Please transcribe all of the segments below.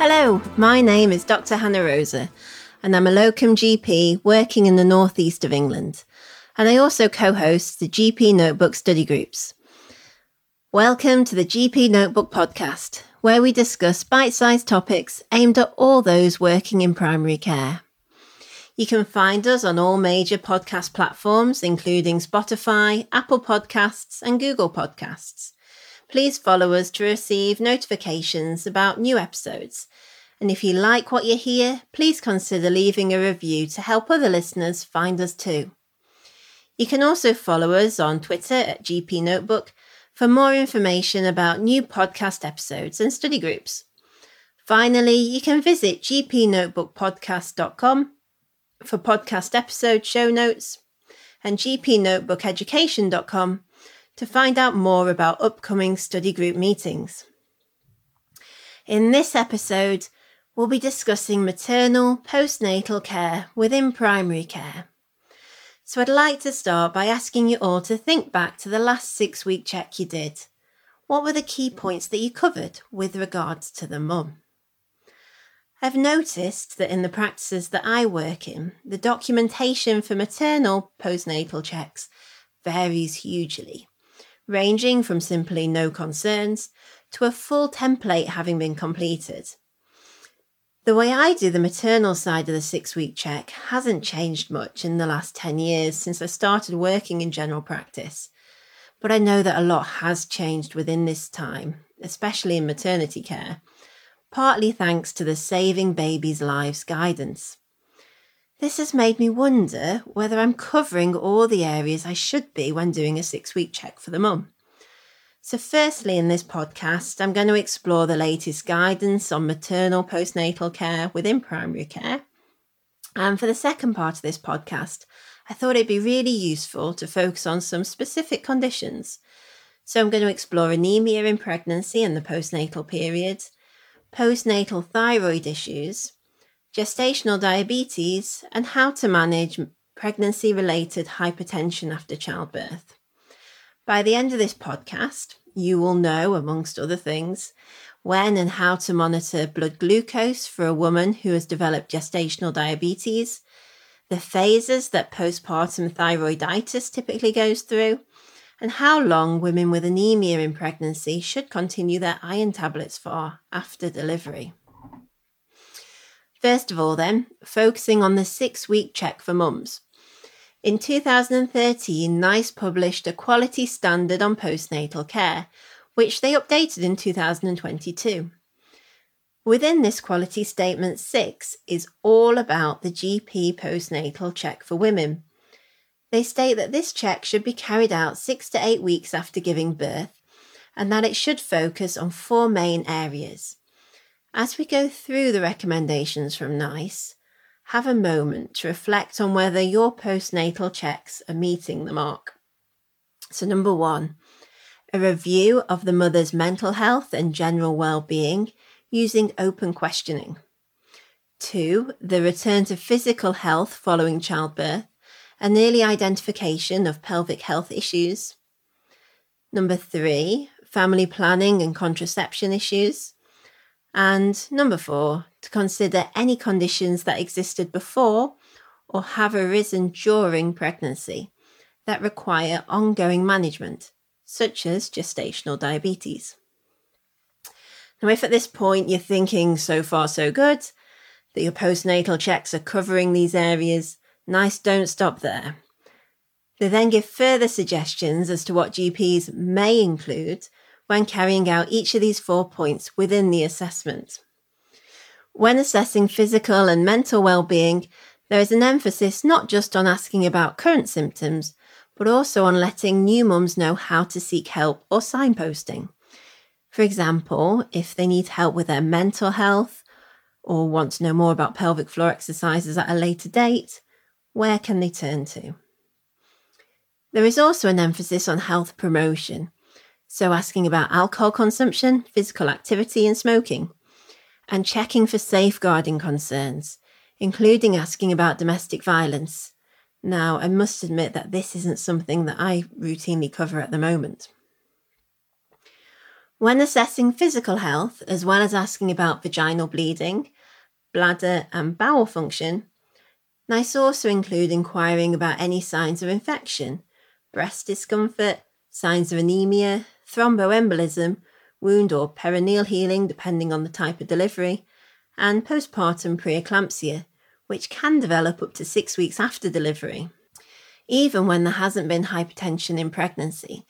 Hello, my name is Dr. Hannah Rosa, and I'm a locum GP working in the northeast of England. And I also co host the GP Notebook study groups. Welcome to the GP Notebook podcast, where we discuss bite sized topics aimed at all those working in primary care. You can find us on all major podcast platforms, including Spotify, Apple Podcasts, and Google Podcasts. Please follow us to receive notifications about new episodes. And if you like what you hear, please consider leaving a review to help other listeners find us too. You can also follow us on Twitter at GP Notebook for more information about new podcast episodes and study groups. Finally, you can visit gpnotebookpodcast.com for podcast episode show notes and gpnotebookeducation.com to find out more about upcoming study group meetings. In this episode, we'll be discussing maternal postnatal care within primary care. So I'd like to start by asking you all to think back to the last six week check you did. What were the key points that you covered with regards to the mum? I've noticed that in the practices that I work in, the documentation for maternal postnatal checks varies hugely ranging from simply no concerns to a full template having been completed. The way I do the maternal side of the six week check hasn't changed much in the last 10 years since I started working in general practice, but I know that a lot has changed within this time, especially in maternity care, partly thanks to the Saving Babies' Lives guidance. This has made me wonder whether I'm covering all the areas I should be when doing a six week check for the mum. So, firstly, in this podcast, I'm going to explore the latest guidance on maternal postnatal care within primary care. And for the second part of this podcast, I thought it'd be really useful to focus on some specific conditions. So, I'm going to explore anemia in pregnancy and the postnatal period, postnatal thyroid issues, gestational diabetes, and how to manage pregnancy related hypertension after childbirth. By the end of this podcast, you will know, amongst other things, when and how to monitor blood glucose for a woman who has developed gestational diabetes, the phases that postpartum thyroiditis typically goes through, and how long women with anemia in pregnancy should continue their iron tablets for after delivery. First of all, then, focusing on the six week check for mums. In 2013, NICE published a quality standard on postnatal care, which they updated in 2022. Within this quality statement 6 is all about the GP postnatal check for women. They state that this check should be carried out 6 to 8 weeks after giving birth and that it should focus on four main areas as we go through the recommendations from NICE, have a moment to reflect on whether your postnatal checks are meeting the mark. So, number one, a review of the mother's mental health and general well-being using open questioning. Two, the return to physical health following childbirth and early identification of pelvic health issues. Number three, family planning and contraception issues. And number four, to consider any conditions that existed before or have arisen during pregnancy that require ongoing management, such as gestational diabetes. Now, if at this point you're thinking so far so good, that your postnatal checks are covering these areas, NICE don't stop there. They then give further suggestions as to what GPs may include when carrying out each of these four points within the assessment. When assessing physical and mental well-being, there is an emphasis not just on asking about current symptoms, but also on letting new mums know how to seek help or signposting. For example, if they need help with their mental health or want to know more about pelvic floor exercises at a later date, where can they turn to? There is also an emphasis on health promotion, so, asking about alcohol consumption, physical activity, and smoking, and checking for safeguarding concerns, including asking about domestic violence. Now, I must admit that this isn't something that I routinely cover at the moment. When assessing physical health, as well as asking about vaginal bleeding, bladder, and bowel function, NICE also include inquiring about any signs of infection, breast discomfort, signs of anemia, thromboembolism, wound or perineal healing, depending on the type of delivery, and postpartum preeclampsia, which can develop up to six weeks after delivery, even when there hasn't been hypertension in pregnancy.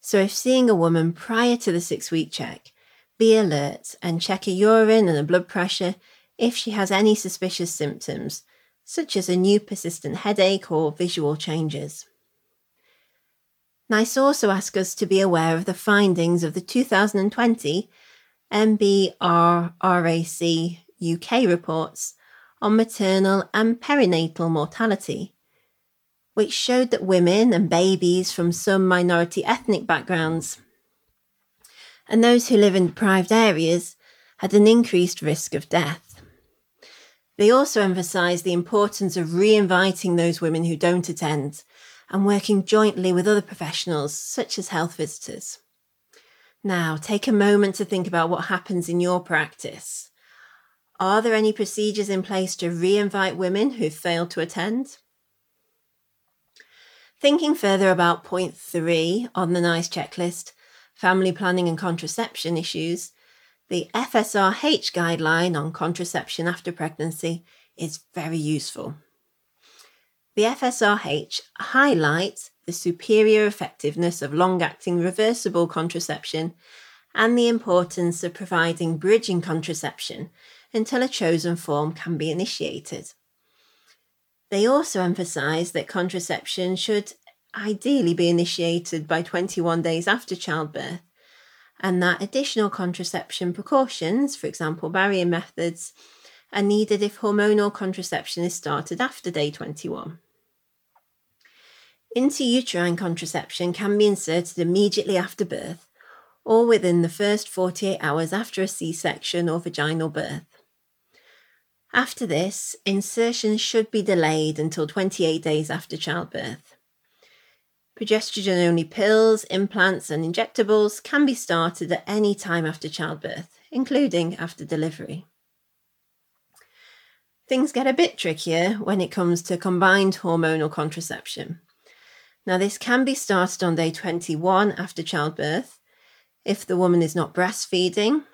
So, if seeing a woman prior to the six week check, be alert and check a urine and a blood pressure if she has any suspicious symptoms, such as a new persistent headache or visual changes. NICE also asks us to be aware of the findings of the 2020 MBRRACE UK reports on maternal and perinatal mortality, which showed that women and babies from some minority ethnic backgrounds and those who live in deprived areas had an increased risk of death. They also emphasised the importance of re inviting those women who don't attend and working jointly with other professionals, such as health visitors. Now, take a moment to think about what happens in your practice. Are there any procedures in place to re invite women who've failed to attend? Thinking further about point three on the NICE checklist, family planning and contraception issues, the FSRH guideline on contraception after pregnancy is very useful. The FSRH highlights the superior effectiveness of long acting reversible contraception and the importance of providing bridging contraception until a chosen form can be initiated. They also emphasise that contraception should ideally be initiated by 21 days after childbirth, and that additional contraception precautions, for example, barrier methods, are needed if hormonal contraception is started after day 21. Intrauterine contraception can be inserted immediately after birth or within the first 48 hours after a C section or vaginal birth. After this, insertion should be delayed until 28 days after childbirth. Progestogen only pills, implants, and injectables can be started at any time after childbirth, including after delivery. Things get a bit trickier when it comes to combined hormonal contraception. Now, this can be started on day 21 after childbirth if the woman is not breastfeeding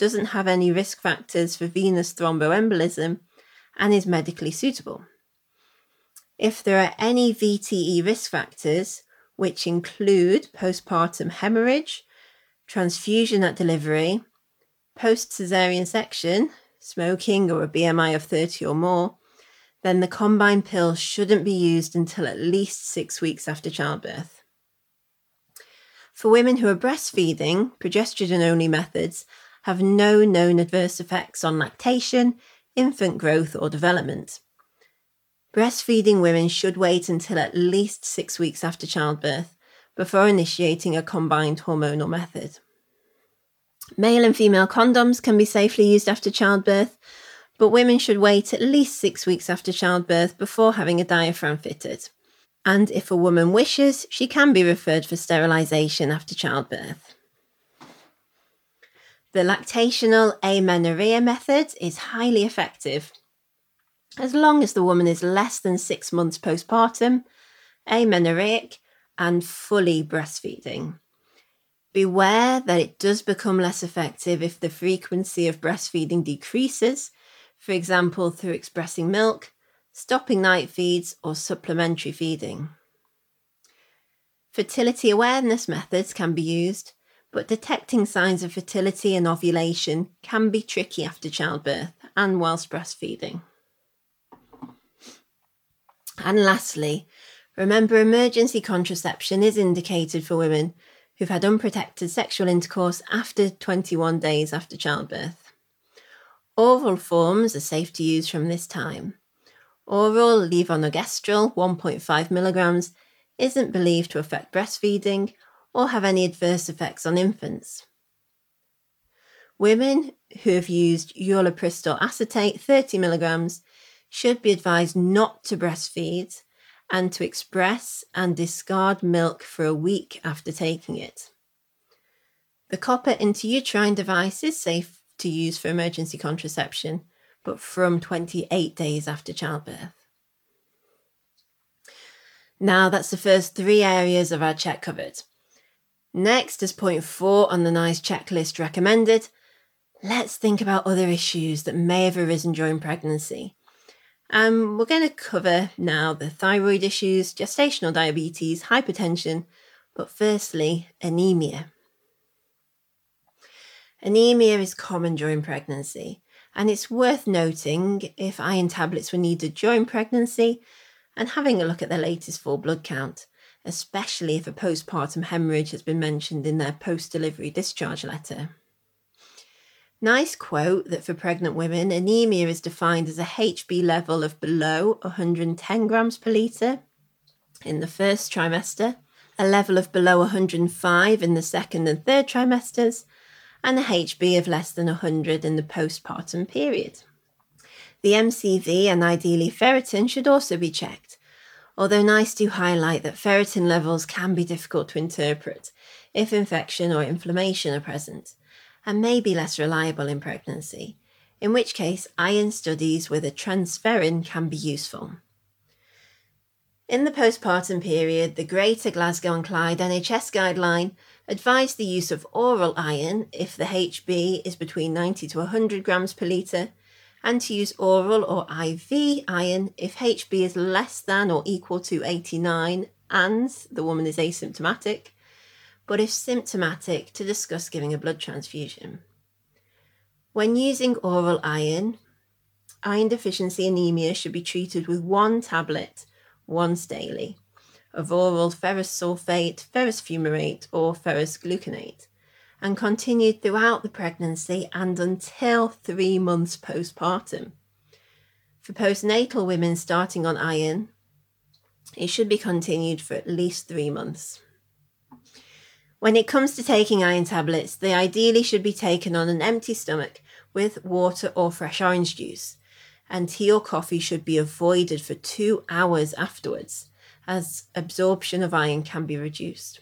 doesn't have any risk factors for venous thromboembolism, and is medically suitable. If there are any VTE risk factors, which include postpartum hemorrhage, transfusion at delivery, post caesarean section, smoking, or a BMI of 30 or more, then the combined pill shouldn't be used until at least six weeks after childbirth. For women who are breastfeeding, progestogen only methods have no known adverse effects on lactation, infant growth, or development. Breastfeeding women should wait until at least six weeks after childbirth before initiating a combined hormonal method. Male and female condoms can be safely used after childbirth, but women should wait at least six weeks after childbirth before having a diaphragm fitted. And if a woman wishes, she can be referred for sterilisation after childbirth. The lactational amenorrhea method is highly effective. As long as the woman is less than six months postpartum, amenorrheic, and fully breastfeeding. Beware that it does become less effective if the frequency of breastfeeding decreases, for example, through expressing milk, stopping night feeds, or supplementary feeding. Fertility awareness methods can be used, but detecting signs of fertility and ovulation can be tricky after childbirth and whilst breastfeeding. And lastly, remember emergency contraception is indicated for women who've had unprotected sexual intercourse after 21 days after childbirth. Oral forms are safe to use from this time. Oral levonorgestrel 1.5 milligrams isn't believed to affect breastfeeding or have any adverse effects on infants. Women who have used ulipristal acetate 30 milligrams should be advised not to breastfeed and to express and discard milk for a week after taking it. The copper intrauterine device is safe to use for emergency contraception, but from 28 days after childbirth. Now that's the first three areas of our check covered. Next, is point four on the NICE checklist recommended, let's think about other issues that may have arisen during pregnancy. Um, we're going to cover now the thyroid issues, gestational diabetes, hypertension, but firstly, anemia. Anemia is common during pregnancy, and it's worth noting if iron tablets were needed during pregnancy and having a look at their latest full blood count, especially if a postpartum hemorrhage has been mentioned in their post delivery discharge letter. NICE quote that for pregnant women, anemia is defined as a HB level of below 110 grams per litre in the first trimester, a level of below 105 in the second and third trimesters, and a HB of less than 100 in the postpartum period. The MCV and ideally ferritin should also be checked, although NICE do highlight that ferritin levels can be difficult to interpret if infection or inflammation are present, and may be less reliable in pregnancy, in which case iron studies with a transferrin can be useful. In the postpartum period, the Greater Glasgow and Clyde NHS guideline advised the use of oral iron if the HB is between 90 to 100 grams per litre, and to use oral or IV iron if HB is less than or equal to 89 and the woman is asymptomatic, but if symptomatic, to discuss giving a blood transfusion. When using oral iron, iron deficiency anemia should be treated with one tablet once daily of oral ferrous sulfate, ferrous fumarate, or ferrous gluconate, and continued throughout the pregnancy and until three months postpartum. For postnatal women starting on iron, it should be continued for at least three months. When it comes to taking iron tablets, they ideally should be taken on an empty stomach with water or fresh orange juice, and tea or coffee should be avoided for two hours afterwards as absorption of iron can be reduced.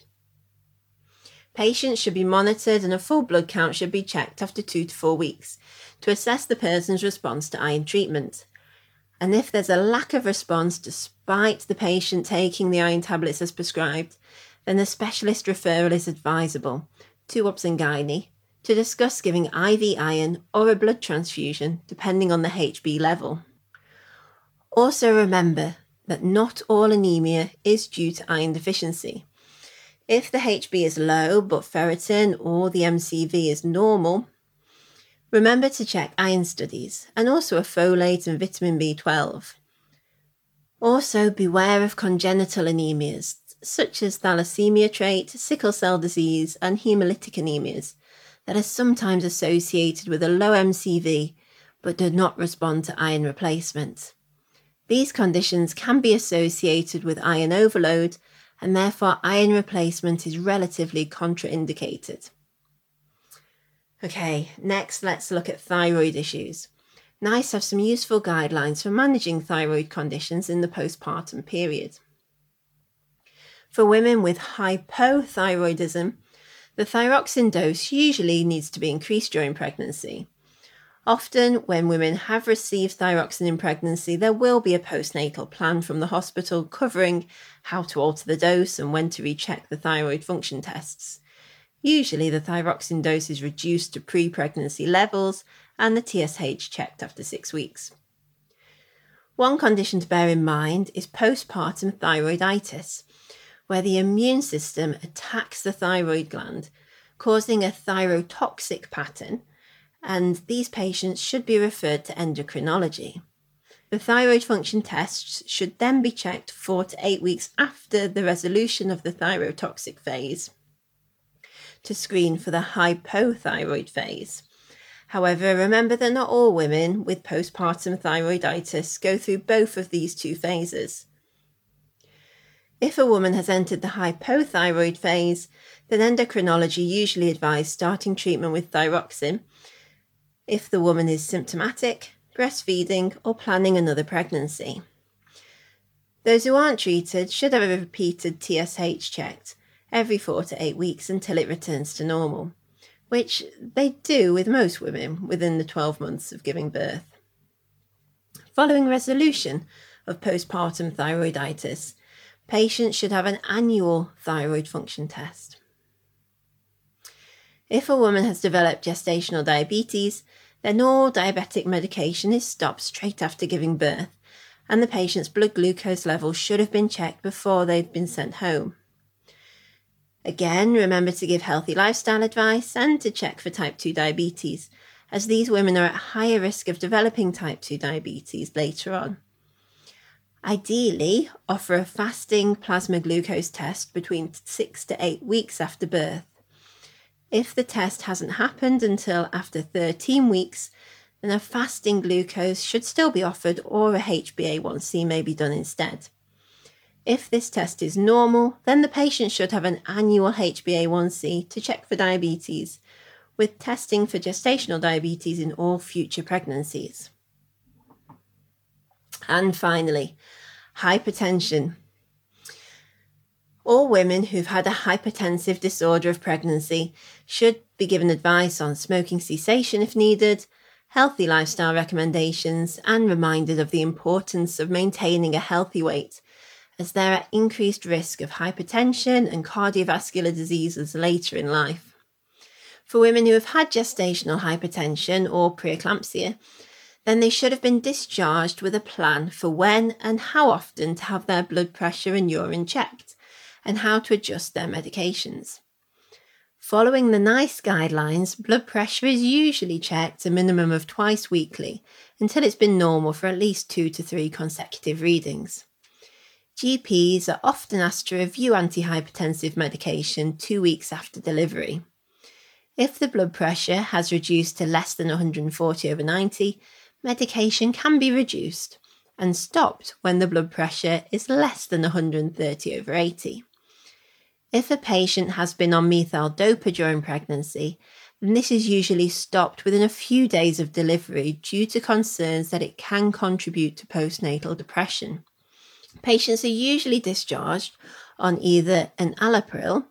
Patients should be monitored and a full blood count should be checked after two to four weeks to assess the person's response to iron treatment. And if there's a lack of response despite the patient taking the iron tablets as prescribed, then a specialist referral is advisable to Obs and to discuss giving IV iron or a blood transfusion depending on the HB level. Also remember that not all anemia is due to iron deficiency. If the HB is low but ferritin or the MCV is normal, remember to check iron studies and also a folate and vitamin B12. Also, beware of congenital anemias such as thalassemia trait, sickle cell disease, and hemolytic anemias that are sometimes associated with a low MCV but do not respond to iron replacement. These conditions can be associated with iron overload, and therefore iron replacement is relatively contraindicated. Okay, next let's look at thyroid issues. NICE have some useful guidelines for managing thyroid conditions in the postpartum period. For women with hypothyroidism, the thyroxine dose usually needs to be increased during pregnancy. Often, when women have received thyroxine in pregnancy, there will be a postnatal plan from the hospital covering how to alter the dose and when to recheck the thyroid function tests. Usually, the thyroxine dose is reduced to pre pregnancy levels and the TSH checked after six weeks. One condition to bear in mind is postpartum thyroiditis, where the immune system attacks the thyroid gland, causing a thyrotoxic pattern and these patients should be referred to endocrinology. The thyroid function tests should then be checked four to eight weeks after the resolution of the thyrotoxic phase to screen for the hypothyroid phase. However, remember that not all women with postpartum thyroiditis go through both of these two phases. If a woman has entered the hypothyroid phase, then endocrinology usually advise starting treatment with thyroxine if the woman is symptomatic, breastfeeding, or planning another pregnancy. Those who aren't treated should have a repeated TSH checked every four to eight weeks until it returns to normal. which they do with most women within the 12 months of giving birth. Following resolution of postpartum thyroiditis, patients should have an annual thyroid function test. If a woman has developed gestational diabetes, then all diabetic medication is stopped straight after giving birth, and the patient's blood glucose levels should have been checked before they'd been sent home. Again, remember to give healthy lifestyle advice and to check for type 2 diabetes, as these women are at higher risk of developing type 2 diabetes later on. Ideally, offer a fasting plasma glucose test between 6 to 8 weeks after birth. If the test hasn't happened until after 13 weeks, then a fasting glucose should still be offered or a HbA1c may be done instead. If this test is normal, then the patient should have an annual HbA1c to check for diabetes, with testing for gestational diabetes in all future pregnancies. And finally, hypertension. All women who've had a hypertensive disorder of pregnancy should be given advice on smoking cessation if needed, healthy lifestyle recommendations, and reminded of the importance of maintaining a healthy weight, as they're at increased risk of hypertension and cardiovascular diseases later in life. For women who have had gestational hypertension or preeclampsia, then they should have been discharged with a plan for when and how often to have their blood pressure and urine checked, and how to adjust their medications. Following the NICE guidelines, blood pressure is usually checked a minimum of twice weekly until it's been normal for at least two to three consecutive readings. GPs are often asked to review antihypertensive medication two weeks after delivery. If the blood pressure has reduced to less than 140 over 90, medication can be reduced and stopped when the blood pressure is less than 130 over 80. If a patient has been on methyldopa during pregnancy, then this is usually stopped within a few days of delivery due to concerns that it can contribute to postnatal depression. Patients are usually discharged on either an enalapril,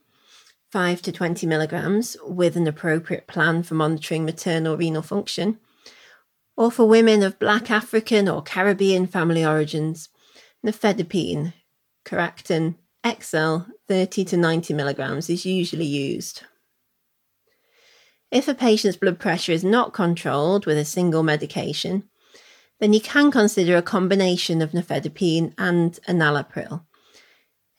5 to 20 milligrams, with an appropriate plan for monitoring maternal renal function, or for women of Black African or Caribbean family origins, nifedipine, Coracten XL 30 to 90 milligrams is usually used. If a patient's blood pressure is not controlled with a single medication, then you can consider a combination of nifedipine and enalapril.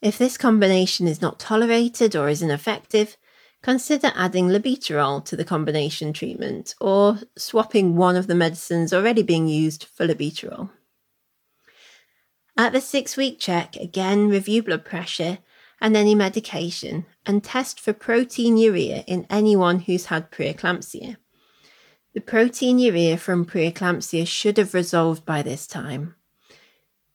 If this combination is not tolerated or is ineffective, consider adding labetalol to the combination treatment or swapping one of the medicines already being used for labetalol. At the six week check, again review blood pressure and any medication and test for proteinuria in anyone who's had preeclampsia. The proteinuria from preeclampsia should have resolved by this time.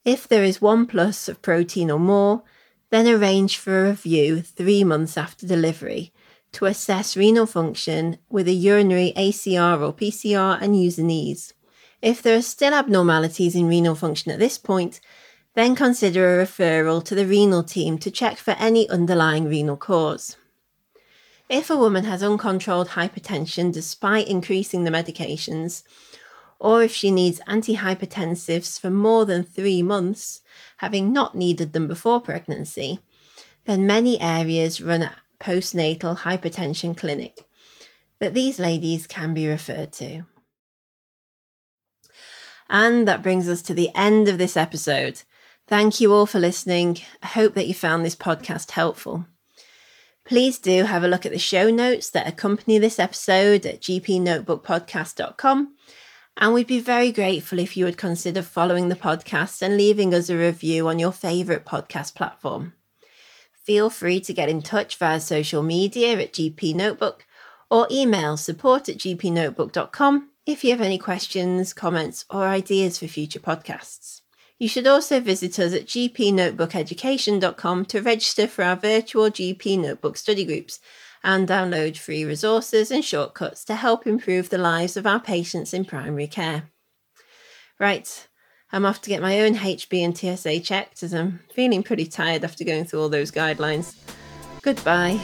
If there is 1 plus of protein or more, then arrange for a review three months after delivery to assess renal function with a urinary ACR or PCR and U&Es. If there are still abnormalities in renal function at this point, then consider a referral to the renal team to check for any underlying renal cause. If a woman has uncontrolled hypertension despite increasing the medications, or if she needs antihypertensives for more than three months, having not needed them before pregnancy, then many areas run a postnatal hypertension clinic that these ladies can be referred to. And that brings us to the end of this episode. Thank you all for listening. I hope that you found this podcast helpful. Please do have a look at the show notes that accompany this episode at gpnotebookpodcast.com. And we'd be very grateful if you would consider following the podcast and leaving us a review on your favourite podcast platform. Feel free to get in touch via social media at GP Notebook or email support at gpnotebook.com if you have any questions, comments, or ideas for future podcasts. You should also visit us at gpnotebookeducation.com to register for our virtual GP Notebook study groups and download free resources and shortcuts to help improve the lives of our patients in primary care. Right, I'm off to get my own HB and TSH checked as I'm feeling pretty tired after going through all those guidelines. Goodbye.